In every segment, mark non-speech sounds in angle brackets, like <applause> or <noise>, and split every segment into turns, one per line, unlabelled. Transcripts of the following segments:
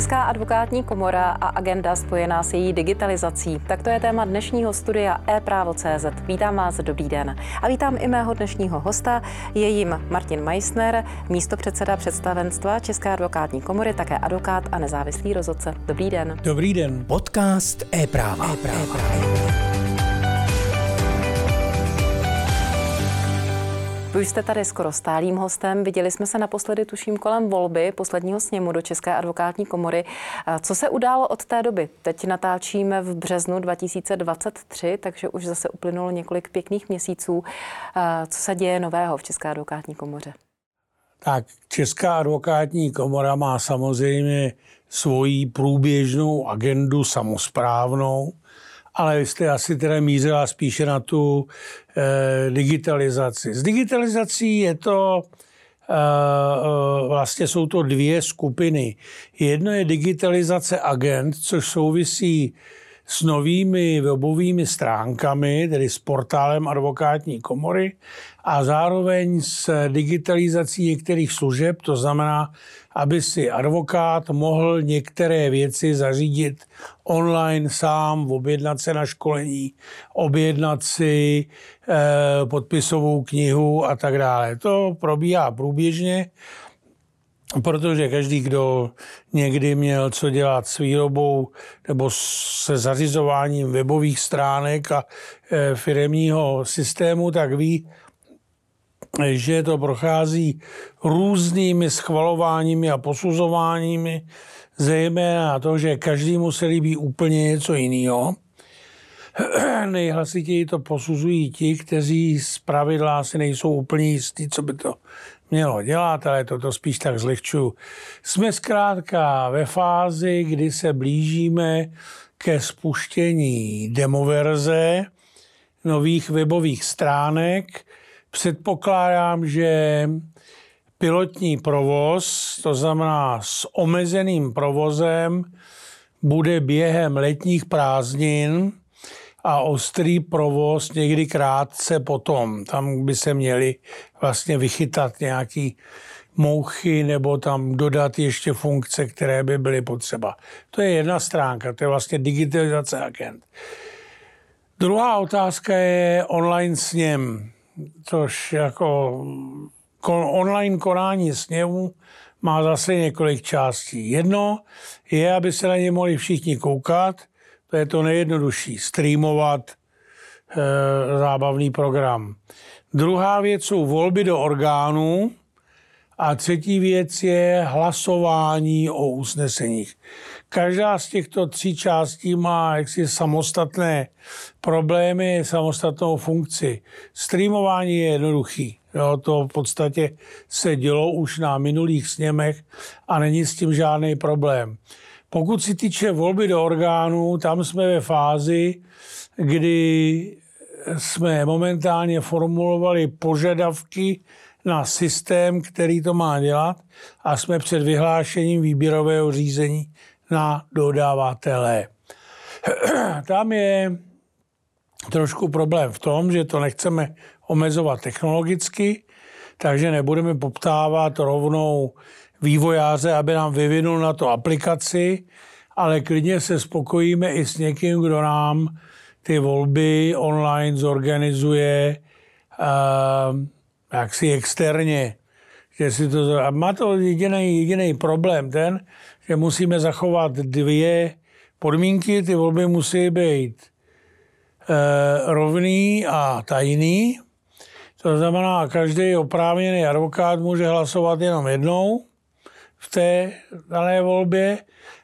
Česká advokátní komora a agenda spojená s její digitalizací. Tak to je téma dnešního studia e-právo.cz. Vítám vás, dobrý den. A vítám i mého dnešního hosta, je jim Martin Meissner, místo předseda představenstva České advokátní komory, také advokát a nezávislý rozhodce. Dobrý den.
Dobrý den.
Podcast e-práva. e-práva. e-práva.
Vy už jste tady skoro stálým hostem. Viděli jsme se naposledy, tuším, kolem volby posledního sněmu do České advokátní komory. Co se událo od té doby? Teď natáčíme v březnu 2023, takže už zase uplynulo několik pěkných měsíců. Co se děje nového v České advokátní komoře?
Tak Česká advokátní komora má samozřejmě svoji průběžnou agendu samozprávnou, ale vy jste asi teda mířila spíše na tu e, digitalizaci. S digitalizací je to, e, vlastně jsou to dvě skupiny. Jedno je digitalizace agent, což souvisí s novými webovými stránkami, tedy s portálem advokátní komory a zároveň s digitalizací některých služeb, to znamená, aby si advokát mohl některé věci zařídit online sám, objednat se na školení, objednat si eh, podpisovou knihu a tak dále. To probíhá průběžně protože každý, kdo někdy měl co dělat s výrobou nebo se zařizováním webových stránek a e, firemního systému, tak ví, že to prochází různými schvalováními a posuzováními, zejména to, že každému se líbí úplně něco jiného. <clears throat> Nejhlasitěji to posuzují ti, kteří z pravidla si nejsou úplně jistí, co by to mělo dělat, ale toto spíš tak zlehču. Jsme zkrátka ve fázi, kdy se blížíme ke spuštění demoverze nových webových stránek. Předpokládám, že pilotní provoz, to znamená s omezeným provozem, bude během letních prázdnin a ostrý provoz někdy krátce potom. Tam by se měli vlastně vychytat nějaký mouchy nebo tam dodat ještě funkce, které by byly potřeba. To je jedna stránka, to je vlastně digitalizace agent. Druhá otázka je online sněm, což jako online konání sněmu má zase několik částí. Jedno je, aby se na ně mohli všichni koukat, to je to nejjednodušší, streamovat e, zábavný program. Druhá věc jsou volby do orgánů a třetí věc je hlasování o usneseních. Každá z těchto tří částí má jaksi samostatné problémy, samostatnou funkci. Streamování je jednoduchý. Jo, to v podstatě se dělo už na minulých sněmech a není s tím žádný problém. Pokud si týče volby do orgánů, tam jsme ve fázi, kdy jsme momentálně formulovali požadavky na systém, který to má dělat a jsme před vyhlášením výběrového řízení na dodavatele. <clears throat> Tam je trošku problém v tom, že to nechceme omezovat technologicky, takže nebudeme poptávat rovnou vývojáře, aby nám vyvinul na to aplikaci, ale klidně se spokojíme i s někým, kdo nám ty volby online zorganizuje uh, jaksi externě. Že si to, a má to jediný problém ten, že musíme zachovat dvě podmínky. Ty volby musí být uh, rovný a tajný. To znamená, každý oprávněný advokát může hlasovat jenom jednou v té dané volbě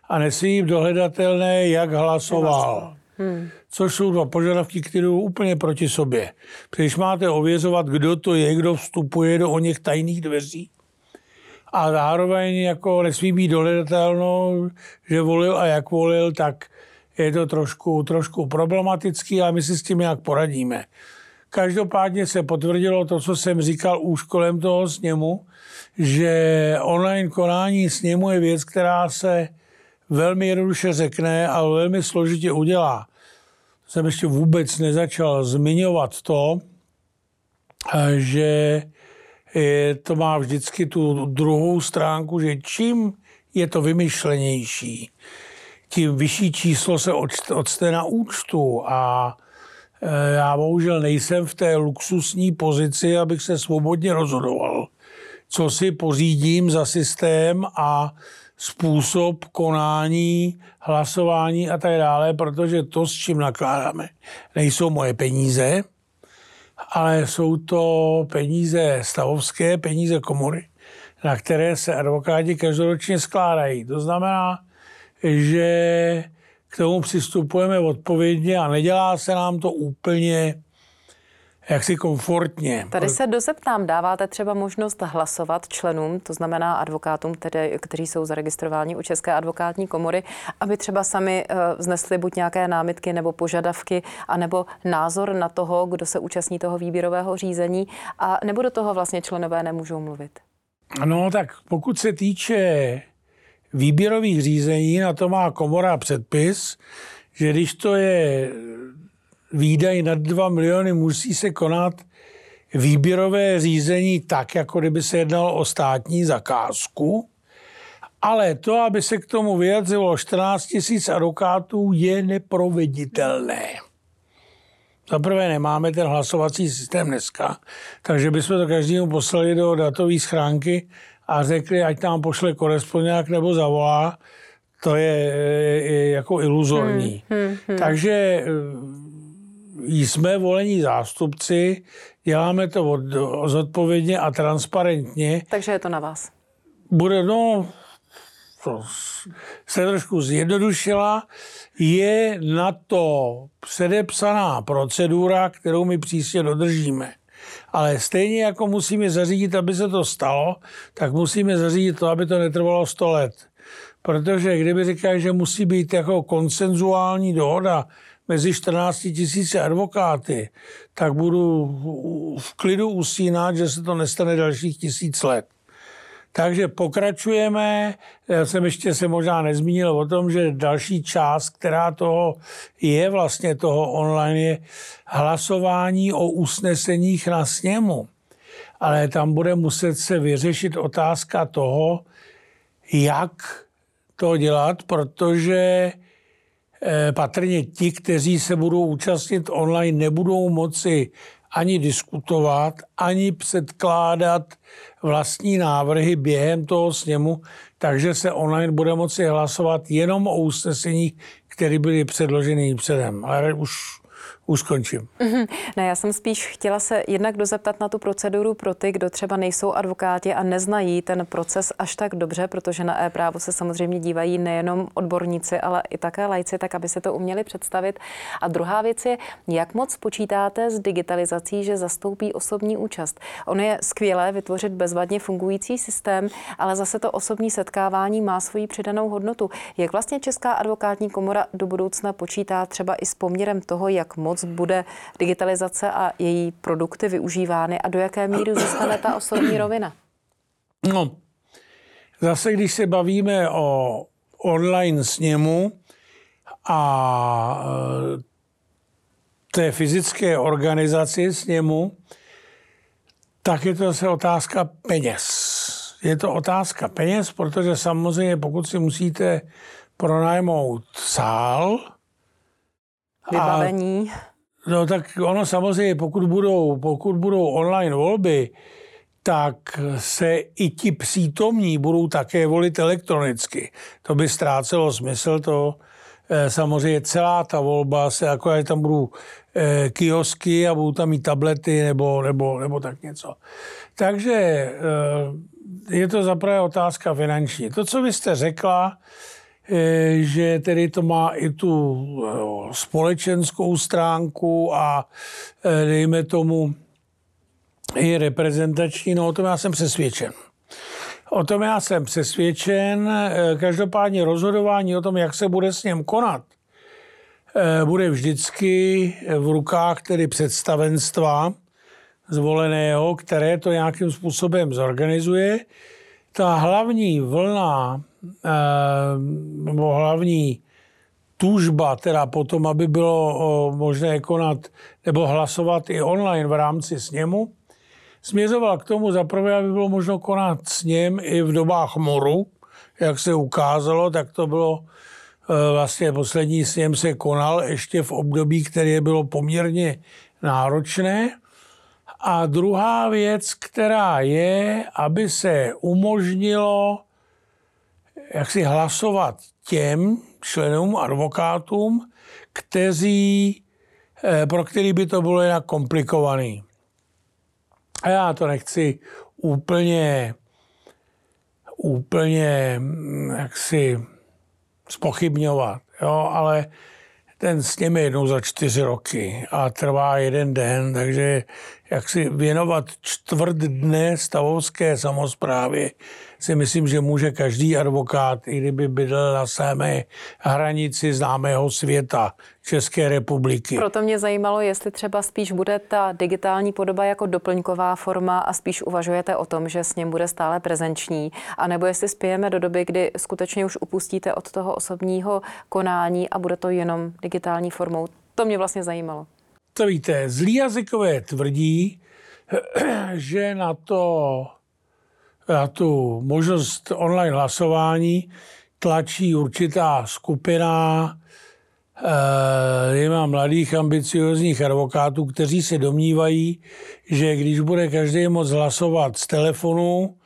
a nesmí dohledatelné, jak hlasoval. Hmm. Což jsou dva požadavky, které jdou úplně proti sobě. Když máte ověřovat, kdo to je, kdo vstupuje do o něch tajných dveří, a zároveň jako nesmí být dohledatelno, že volil a jak volil, tak je to trošku, trošku problematický, ale my si s tím nějak poradíme. Každopádně se potvrdilo to, co jsem říkal už kolem toho sněmu, že online konání sněmu je věc, která se velmi jednoduše řekne, ale velmi složitě udělá. Jsem ještě vůbec nezačal zmiňovat to, že to má vždycky tu druhou stránku, že čím je to vymyšlenější, tím vyšší číslo se odste na účtu. A e, já bohužel nejsem v té luxusní pozici, abych se svobodně rozhodoval, co si pořídím za systém a způsob konání, hlasování a tak dále, protože to, s čím nakládáme, nejsou moje peníze, ale jsou to peníze stavovské, peníze komory, na které se advokáti každoročně skládají. To znamená, že k tomu přistupujeme odpovědně a nedělá se nám to úplně jaksi komfortně.
Tady se dozeptám, dáváte třeba možnost hlasovat členům, to znamená advokátům, tedy, kteří jsou zaregistrováni u České advokátní komory, aby třeba sami uh, vznesli buď nějaké námitky nebo požadavky, anebo názor na toho, kdo se účastní toho výběrového řízení, a nebo do toho vlastně členové nemůžou mluvit?
No tak pokud se týče výběrových řízení, na to má komora předpis, že když to je výdaj nad 2 miliony, musí se konat výběrové řízení tak, jako kdyby se jednalo o státní zakázku. Ale to, aby se k tomu vyjadřilo 14 tisíc advokátů, je neproveditelné. Za prvé nemáme ten hlasovací systém dneska, takže bychom to každému poslali do datové schránky a řekli, ať nám pošle korespondent nebo zavolá, to je, je jako iluzorní. Hmm, hmm, hmm. Takže jsme volení zástupci, děláme to od, zodpovědně a transparentně.
Takže je to na vás.
Bude, no, to se trošku zjednodušila, je na to předepsaná procedura, kterou my přísně dodržíme. Ale stejně jako musíme zařídit, aby se to stalo, tak musíme zařídit to, aby to netrvalo 100 let. Protože kdyby říkali, že musí být jako konsenzuální dohoda mezi 14 tisíci advokáty, tak budu v klidu usínat, že se to nestane dalších tisíc let. Takže pokračujeme. Já jsem ještě se možná nezmínil o tom, že další část, která toho je vlastně toho online, je hlasování o usneseních na sněmu. Ale tam bude muset se vyřešit otázka toho, jak to dělat, protože patrně ti, kteří se budou účastnit online, nebudou moci ani diskutovat, ani předkládat vlastní návrhy během toho sněmu, takže se online bude moci hlasovat jenom o usneseních, které byly předloženy předem. Ale už už skončím. Mm-hmm.
Ne, já jsem spíš chtěla se jednak dozeptat na tu proceduru pro ty, kdo třeba nejsou advokáti a neznají ten proces až tak dobře, protože na e-právo se samozřejmě dívají nejenom odborníci, ale i také lajci, tak aby se to uměli představit. A druhá věc je, jak moc počítáte s digitalizací, že zastoupí osobní účast. Ono je skvělé vytvořit bezvadně fungující systém, ale zase to osobní setkávání má svoji přidanou hodnotu. Jak vlastně Česká advokátní komora do budoucna počítá třeba i s poměrem toho, jak moc moc bude digitalizace a její produkty využívány a do jaké míry zůstane ta osobní <clears throat> rovina?
No, zase když se bavíme o online sněmu a e, té fyzické organizaci sněmu, tak je to zase otázka peněz. Je to otázka peněz, protože samozřejmě pokud si musíte pronajmout sál,
Vybavení.
A, no tak ono samozřejmě, pokud budou, pokud budou online volby, tak se i ti přítomní budou také volit elektronicky. To by ztrácelo smysl, to eh, samozřejmě celá ta volba se, jako že tam budou eh, kiosky a budou tam mít tablety nebo, nebo, nebo tak něco. Takže eh, je to zaprvé otázka finanční. To, co vy jste řekla, že tedy to má i tu eh, společenskou stránku a eh, dejme tomu i reprezentační, no o tom já jsem přesvědčen. O tom já jsem přesvědčen. Každopádně rozhodování o tom, jak se bude s ním konat, bude vždycky v rukách tedy představenstva zvoleného, které to nějakým způsobem zorganizuje. Ta hlavní vlna Eh, nebo hlavní tužba, teda potom, aby bylo možné konat nebo hlasovat i online v rámci sněmu, směřovala k tomu zaprvé, aby bylo možno konat sněm i v dobách moru, jak se ukázalo, tak to bylo eh, vlastně poslední sněm se konal ještě v období, které bylo poměrně náročné. A druhá věc, která je, aby se umožnilo jak si hlasovat těm členům, advokátům, kteří, eh, pro který by to bylo jinak komplikovaný. A já to nechci úplně, úplně mm, jaksi spochybňovat, jo, ale ten s nimi jednou za čtyři roky a trvá jeden den, takže jak si věnovat čtvrt dne stavovské samozprávě si myslím, že může každý advokát, i kdyby bydlel na samé hranici známého světa České republiky.
Proto mě zajímalo, jestli třeba spíš bude ta digitální podoba jako doplňková forma a spíš uvažujete o tom, že s ním bude stále prezenční, anebo jestli spějeme do doby, kdy skutečně už upustíte od toho osobního konání a bude to jenom digitální formou. To mě vlastně zajímalo.
To víte, zlí jazykové tvrdí, <clears throat> že na to na tu možnost online hlasování tlačí určitá skupina e, mladých ambiciozních advokátů, kteří se domnívají, že když bude každý moc hlasovat z telefonu,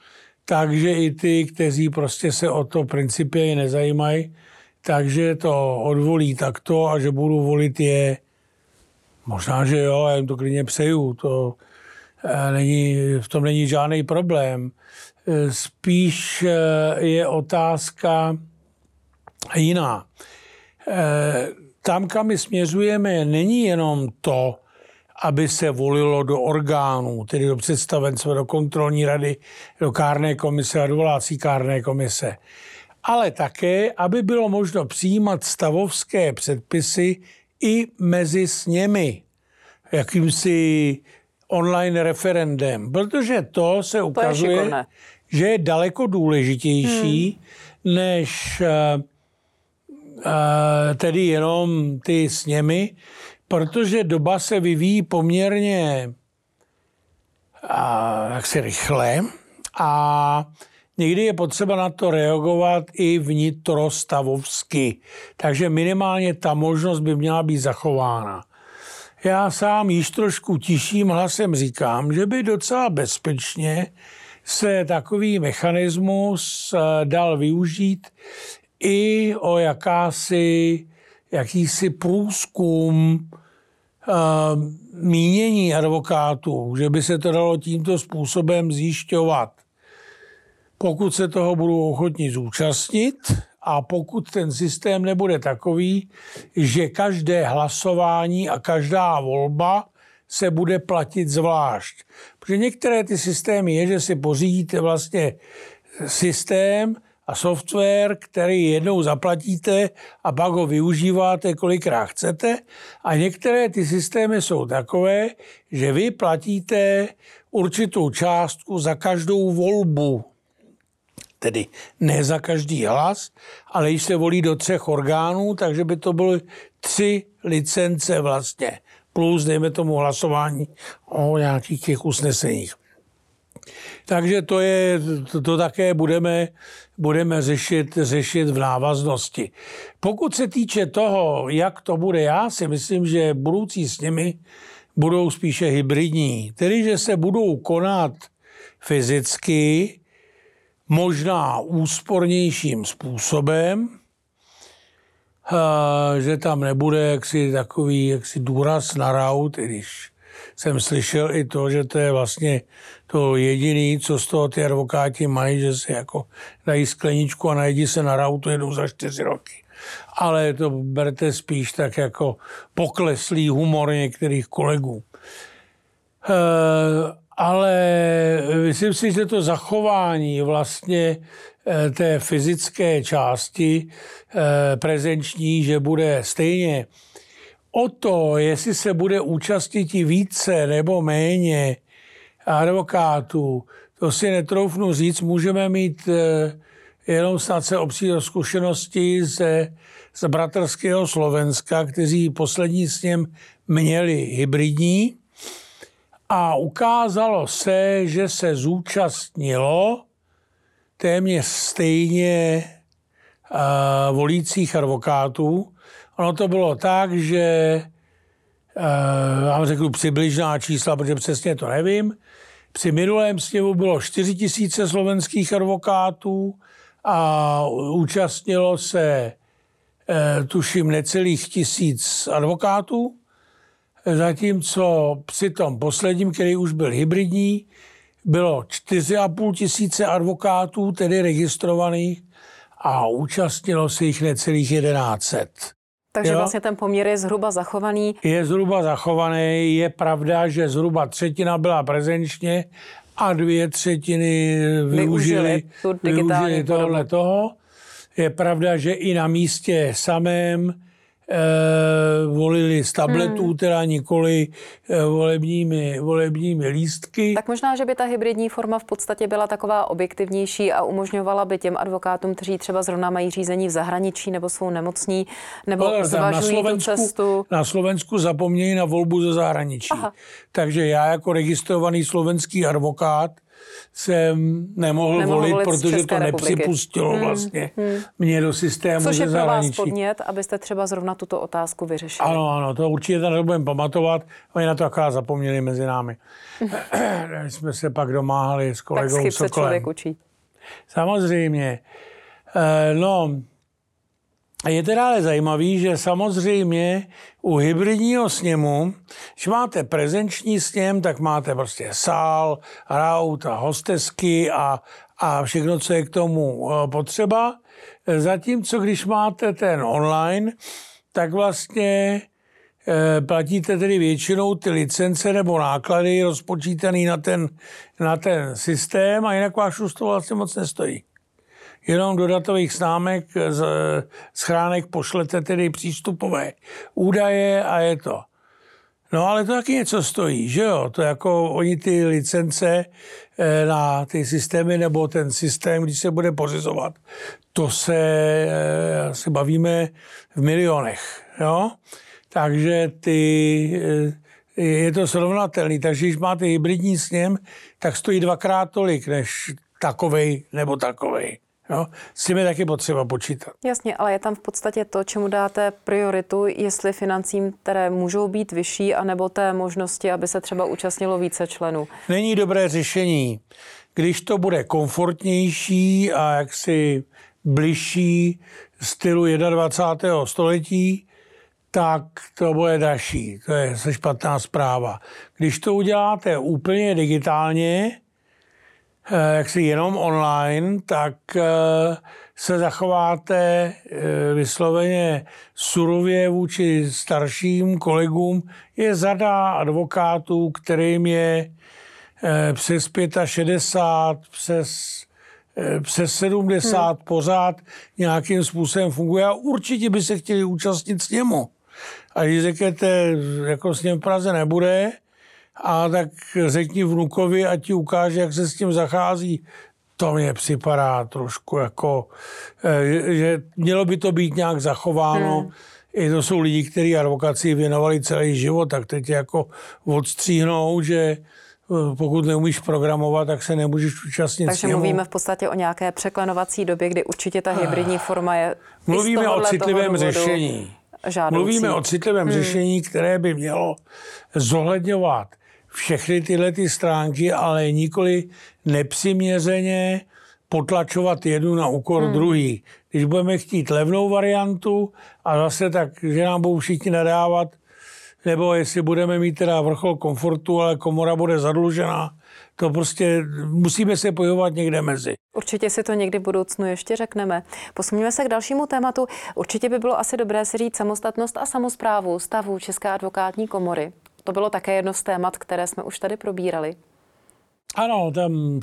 takže i ty, kteří prostě se o to principě nezajímají, takže to odvolí takto a že budu volit je. Možná, že jo, já jim to klidně přeju, to e, není, v tom není žádný problém. Eh, spíš eh, je otázka jiná. Eh, tam, kam my směřujeme, není jenom to, aby se volilo do orgánů, tedy do představenstva, do kontrolní rady, do kárné komise a do volácí kárné komise, ale také, aby bylo možno přijímat stavovské předpisy i mezi sněmy, jakýmsi online referendem, protože to se ukazuje, to je že je daleko důležitější hmm. než uh, uh, tedy jenom ty sněmy, protože doba se vyvíjí poměrně uh, jaksi rychle a někdy je potřeba na to reagovat i vnitrostavovsky. Takže minimálně ta možnost by měla být zachována. Já sám již trošku tiším hlasem říkám, že by docela bezpečně se takový mechanismus eh, dal využít i o jakási, jakýsi průzkum uh, mínění advokátů, že by se to dalo tímto způsobem zjišťovat. Pokud se toho budou ochotní zúčastnit a pokud ten systém nebude takový, že každé hlasování a každá volba se bude platit zvlášť. Protože některé ty systémy je, že si pořídíte vlastně systém a software, který jednou zaplatíte a pak ho využíváte kolikrát chcete. A některé ty systémy jsou takové, že vy platíte určitou částku za každou volbu. Tedy ne za každý hlas, ale když se volí do třech orgánů, takže by to byly tři licence vlastně plus, dejme tomu, hlasování o nějakých těch usneseních. Takže to, je, to, to také budeme, budeme řešit, řešit v návaznosti. Pokud se týče toho, jak to bude, já si myslím, že budoucí s nimi budou spíše hybridní. Tedy, že se budou konat fyzicky, možná úspornějším způsobem, že tam nebude jaksi takový jaksi důraz na raut, i když jsem slyšel i to, že to je vlastně to jediný, co z toho ty advokáti mají, že si jako dají skleničku a najedí se na rautu jednou za čtyři roky. Ale to berte spíš tak jako pokleslý humor některých kolegů. E, ale myslím si, že to zachování vlastně Eh, té fyzické části eh, prezenční, že bude stejně. O to, jestli se bude účastnit více nebo méně advokátů, to si netroufnu říct, můžeme mít eh, jenom snad se opřít zkušenosti ze, z bratrského Slovenska, kteří poslední s ním měli hybridní a ukázalo se, že se zúčastnilo téměř stejně uh, volících advokátů. Ono to bylo tak, že uh, vám řeknu přibližná čísla, protože přesně to nevím. Při minulém sněmu bylo 4 tisíce slovenských advokátů a účastnilo se, uh, tuším, necelých tisíc advokátů. Zatímco při tom posledním, který už byl hybridní, bylo 4,5 tisíce advokátů, tedy registrovaných, a účastnilo se jich necelých 1100.
Takže jo? vlastně ten poměr je zhruba zachovaný.
Je zhruba zachovaný. Je pravda, že zhruba třetina byla prezenčně a dvě třetiny využili, využili, využili tohle toho. Je pravda, že i na místě samém volili z tabletů, hmm. teda nikoli eh, volebními, volebními lístky.
Tak možná, že by ta hybridní forma v podstatě byla taková objektivnější a umožňovala by těm advokátům, kteří třeba zrovna mají řízení v zahraničí nebo jsou nemocní, nebo Ale zvažují na Slovensku, tu cestu.
Na Slovensku zapomnějí na volbu ze zahraničí. Aha. Takže já jako registrovaný slovenský advokát jsem nemohl, nemohl volit, volit protože to republiky. nepřipustilo hmm, vlastně hmm. mě do systému
Což
je pro
vás podnět, abyste třeba zrovna tuto otázku vyřešili.
Ano, ano, to určitě tady budeme pamatovat. Oni na to aká zapomněli mezi námi. <clears throat> jsme se pak domáhali s kolegou tak
se člověk učí.
Samozřejmě. Eh, no, je teda ale zajímavý, že samozřejmě u hybridního sněmu, když máte prezenční sněm, tak máte prostě sál, raut a hostesky a, a všechno, co je k tomu eh, potřeba. Zatímco když máte ten online, tak vlastně eh, platíte tedy většinou ty licence nebo náklady rozpočítaný na ten, na ten systém a jinak váš to vlastně moc nestojí jenom do datových známek z schránek pošlete tedy přístupové údaje a je to. No ale to taky něco stojí, že jo? To jako oni ty licence eh, na ty systémy nebo ten systém, když se bude pořizovat, to se eh, se bavíme v milionech, jo? Takže ty, eh, je to srovnatelný. Takže když máte hybridní sněm, tak stojí dvakrát tolik než takovej nebo takovej. Jo? S tím je taky potřeba počítat.
Jasně, ale je tam v podstatě to, čemu dáte prioritu, jestli financím, které můžou být vyšší, anebo té možnosti, aby se třeba účastnilo více členů.
Není dobré řešení. Když to bude komfortnější a jaksi bližší stylu 21. století, tak to bude dražší. To je se špatná zpráva. Když to uděláte úplně digitálně, jaksi jenom online, tak eh, se zachováte eh, vysloveně surově vůči starším kolegům. Je zada advokátů, kterým je přes 65, přes, přes 70 hmm. pořád nějakým způsobem funguje a určitě by se chtěli účastnit s němu. A když řeknete, jako s něm v Praze nebude, a tak řekni vnukovi, ať ti ukáže, jak se s tím zachází. To mě připadá trošku jako, eh, že mělo by to být nějak zachováno. Hmm. I to jsou lidi, kteří advokaci věnovali celý život, tak teď jako odstříhnou, že eh, pokud neumíš programovat, tak se nemůžeš účastnit
Takže sněmu. mluvíme v podstatě o nějaké překlenovací době, kdy určitě ta hybridní forma je
Mluvíme o citlivém řešení.
Žádoucí.
Mluvíme o citlivém hmm. řešení, které by mělo zohledňovat všechny tyhle ty stránky, ale nikoli nepřiměřeně potlačovat jednu na úkor hmm. druhý. Když budeme chtít levnou variantu a zase tak, že nám budou všichni nadávat, nebo jestli budeme mít teda vrchol komfortu, ale komora bude zadlužená, to prostě musíme se pohybovat někde mezi.
Určitě si to někdy v budoucnu ještě řekneme. Posuníme se k dalšímu tématu. Určitě by bylo asi dobré si říct samostatnost a samozprávu stavu České advokátní komory. To bylo také jedno z témat, které jsme už tady probírali.
Ano, tam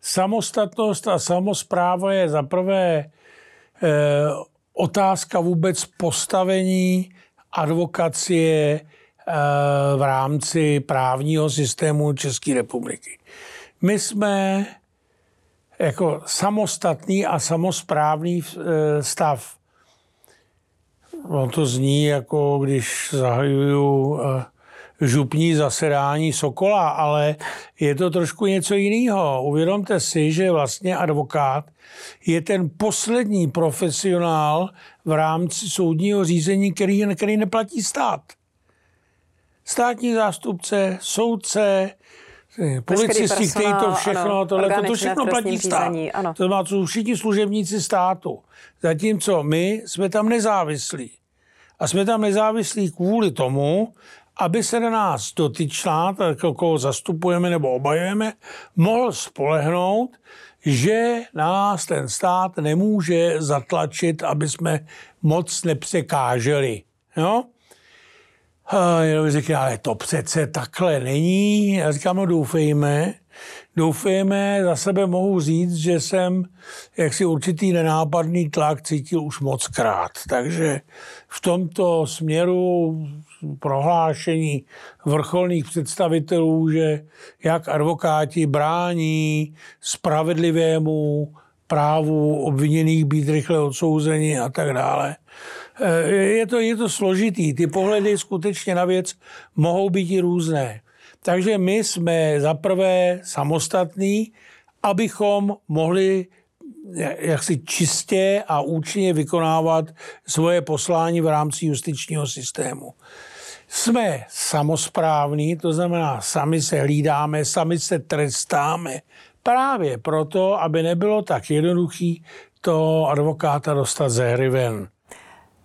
samostatnost a samozpráva je zaprvé eh, otázka vůbec postavení advokacie eh, v rámci právního systému České republiky. My jsme jako samostatný a samozprávný eh, stav. No to zní jako když zahajuju eh, župní zasedání Sokola, ale je to trošku něco jiného. Uvědomte si, že vlastně advokát je ten poslední profesionál v rámci soudního řízení, který, který neplatí stát. Státní zástupce, soudce, policisti, kteří to všechno, ano, tohle, to, to všechno platí stát. ano. To má jsou všichni služebníci státu. Zatímco my jsme tam nezávislí. A jsme tam nezávislí kvůli tomu, aby se na nás dotyčná, tak koho zastupujeme nebo obajujeme, mohl spolehnout, že nás ten stát nemůže zatlačit, aby jsme moc nepřekáželi. Jo? A jenom říká, ale to přece takhle není. Já říkám, no doufejme, doufejme, za sebe mohu říct, že jsem jaksi určitý nenápadný tlak cítil už moc krát. Takže v tomto směru prohlášení vrcholných představitelů, že jak advokáti brání spravedlivému právu obviněných být rychle odsouzeni a tak dále. Eh, je to, je to složitý. Ty pohledy skutečně na věc mohou být i různé. Takže my jsme zaprvé samostatní, abychom mohli jaksi čistě a účinně vykonávat svoje poslání v rámci justičního systému. Jsme samozprávní, to znamená, sami se hlídáme, sami se trestáme. Právě proto, aby nebylo tak jednoduchý to advokáta dostat ze hry ven.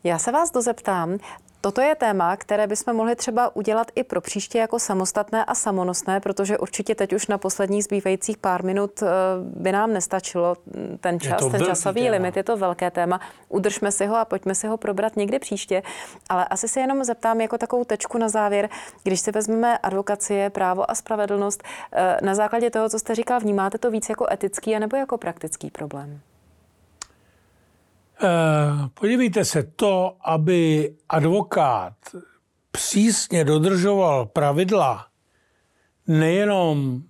Já se vás dozeptám, Toto je téma, které bychom mohli třeba udělat i pro příště jako samostatné a samonosné, protože určitě teď už na posledních zbývajících pár minut eh, by nám nestačilo ten čas, ten časový téma. limit, je to velké téma. Udržme si ho a pojďme si ho probrat někdy příště. Ale asi se jenom zeptám jako takovou tečku na závěr, když si vezmeme advokacie, právo a spravedlnost, eh, na základě toho, co jste říkal, vnímáte to víc jako etický anebo jako praktický problém?
Eh, podívejte se, to, aby advokát přísně dodržoval pravidla, nejenom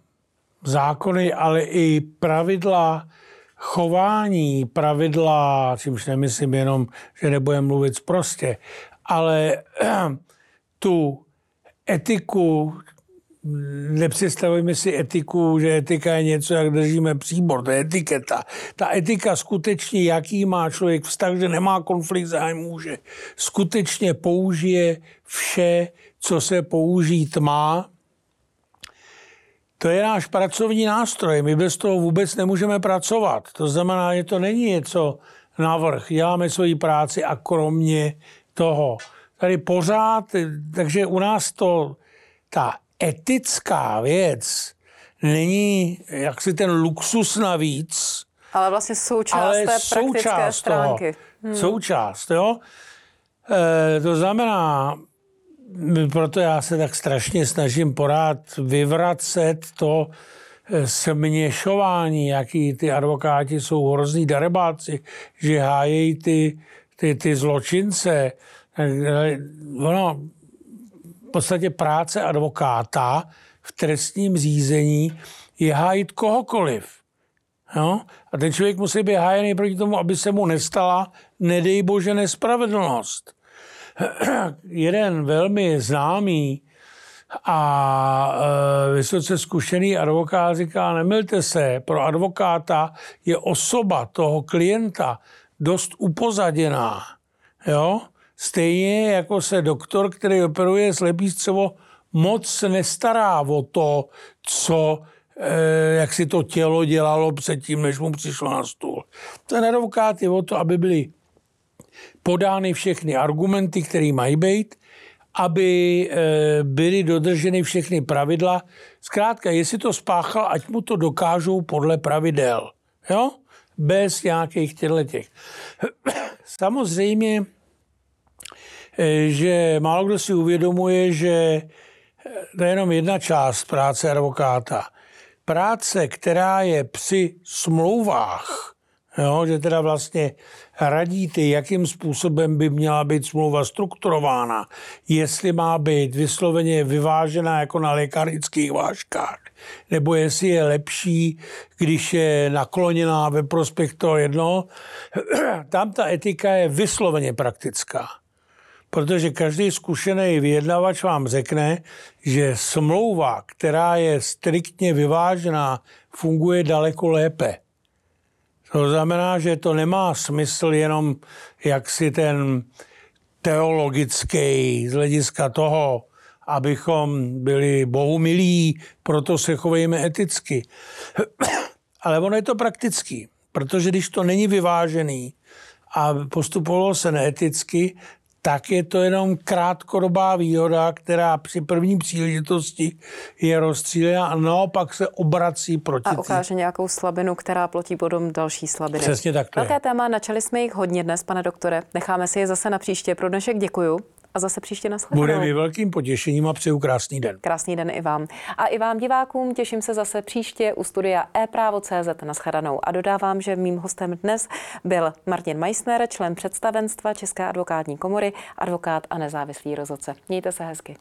zákony, ale i pravidla chování, pravidla, čímž nemyslím jenom, že nebudeme mluvit prostě, ale tu etiku nepředstavujeme si etiku, že etika je něco, jak držíme příbor, to je etiketa. Ta etika skutečně, jaký má člověk vztah, že nemá konflikt zájmů, že skutečně použije vše, co se použít má, to je náš pracovní nástroj. My bez toho vůbec nemůžeme pracovat. To znamená, že to není něco navrh. Děláme svoji práci a kromě toho. Tady pořád, takže u nás to, ta etická věc není jaksi ten luxus navíc,
ale vlastně součást ale té součást praktické stránky.
Hmm. Součást, jo. E, to znamená, proto já se tak strašně snažím porád vyvracet to e, směšování, jaký ty advokáti jsou hrozný darebáci, že hájejí ty, ty, ty zločince. E, ono, podstatě práce advokáta v trestním řízení je hájit kohokoliv. Jo? A ten člověk musí být hájený proti tomu, aby se mu nestala, nedej bože, nespravedlnost. <clears throat> Jeden velmi známý a e, vysoce zkušený advokát říká, nemilte se, pro advokáta je osoba toho klienta dost upozaděná. Jo? Stejně jako se doktor, který operuje slepý střevo, moc nestará o to, co, eh, jak si to tělo dělalo předtím, než mu přišlo na stůl. Ten advokát je o to, aby byly podány všechny argumenty, které mají být, aby eh, byly dodrženy všechny pravidla. Zkrátka, jestli to spáchal, ať mu to dokážou podle pravidel. Jo? Bez nějakých těchto těch. <clears throat> Samozřejmě že málo kdo si uvědomuje, že eh, to je jenom jedna část práce advokáta. Práce, která je při smlouvách, jo, že teda vlastně radíte, jakým způsobem by měla být smlouva strukturována, jestli má být vysloveně vyvážená jako na lékařických vážkách, nebo jestli je lepší, když je nakloněná ve prospěch toho jednoho. <clears throat> Tam ta etika je vysloveně praktická. Protože každý zkušený vyjednavač vám řekne, že smlouva, která je striktně vyvážená, funguje daleko lépe. To znamená, že to nemá smysl jenom jak si ten teologický z hlediska toho, abychom byli bohu milí, proto se chovejme eticky. <clears throat> Ale ono je to praktický, protože když to není vyvážený a postupovalo se neeticky, tak je to jenom krátkodobá výhoda, která při první příležitosti je rozstřílená a naopak se obrací proti.
A ukáže nějakou slabinu, která plotí potom další slabiny.
Přesně tak to
Velké
je.
téma, načali jsme jich hodně dnes, pane doktore. Necháme si je zase na příště. Pro dnešek děkuju a zase příště nashledanou.
Bude mi velkým potěšením a přeju krásný den.
Krásný den i vám. A i vám divákům těším se zase příště u studia ePrávo.cz nashledanou. A dodávám, že mým hostem dnes byl Martin Meissner, člen představenstva České advokátní komory, advokát a nezávislý rozhodce. Mějte se hezky.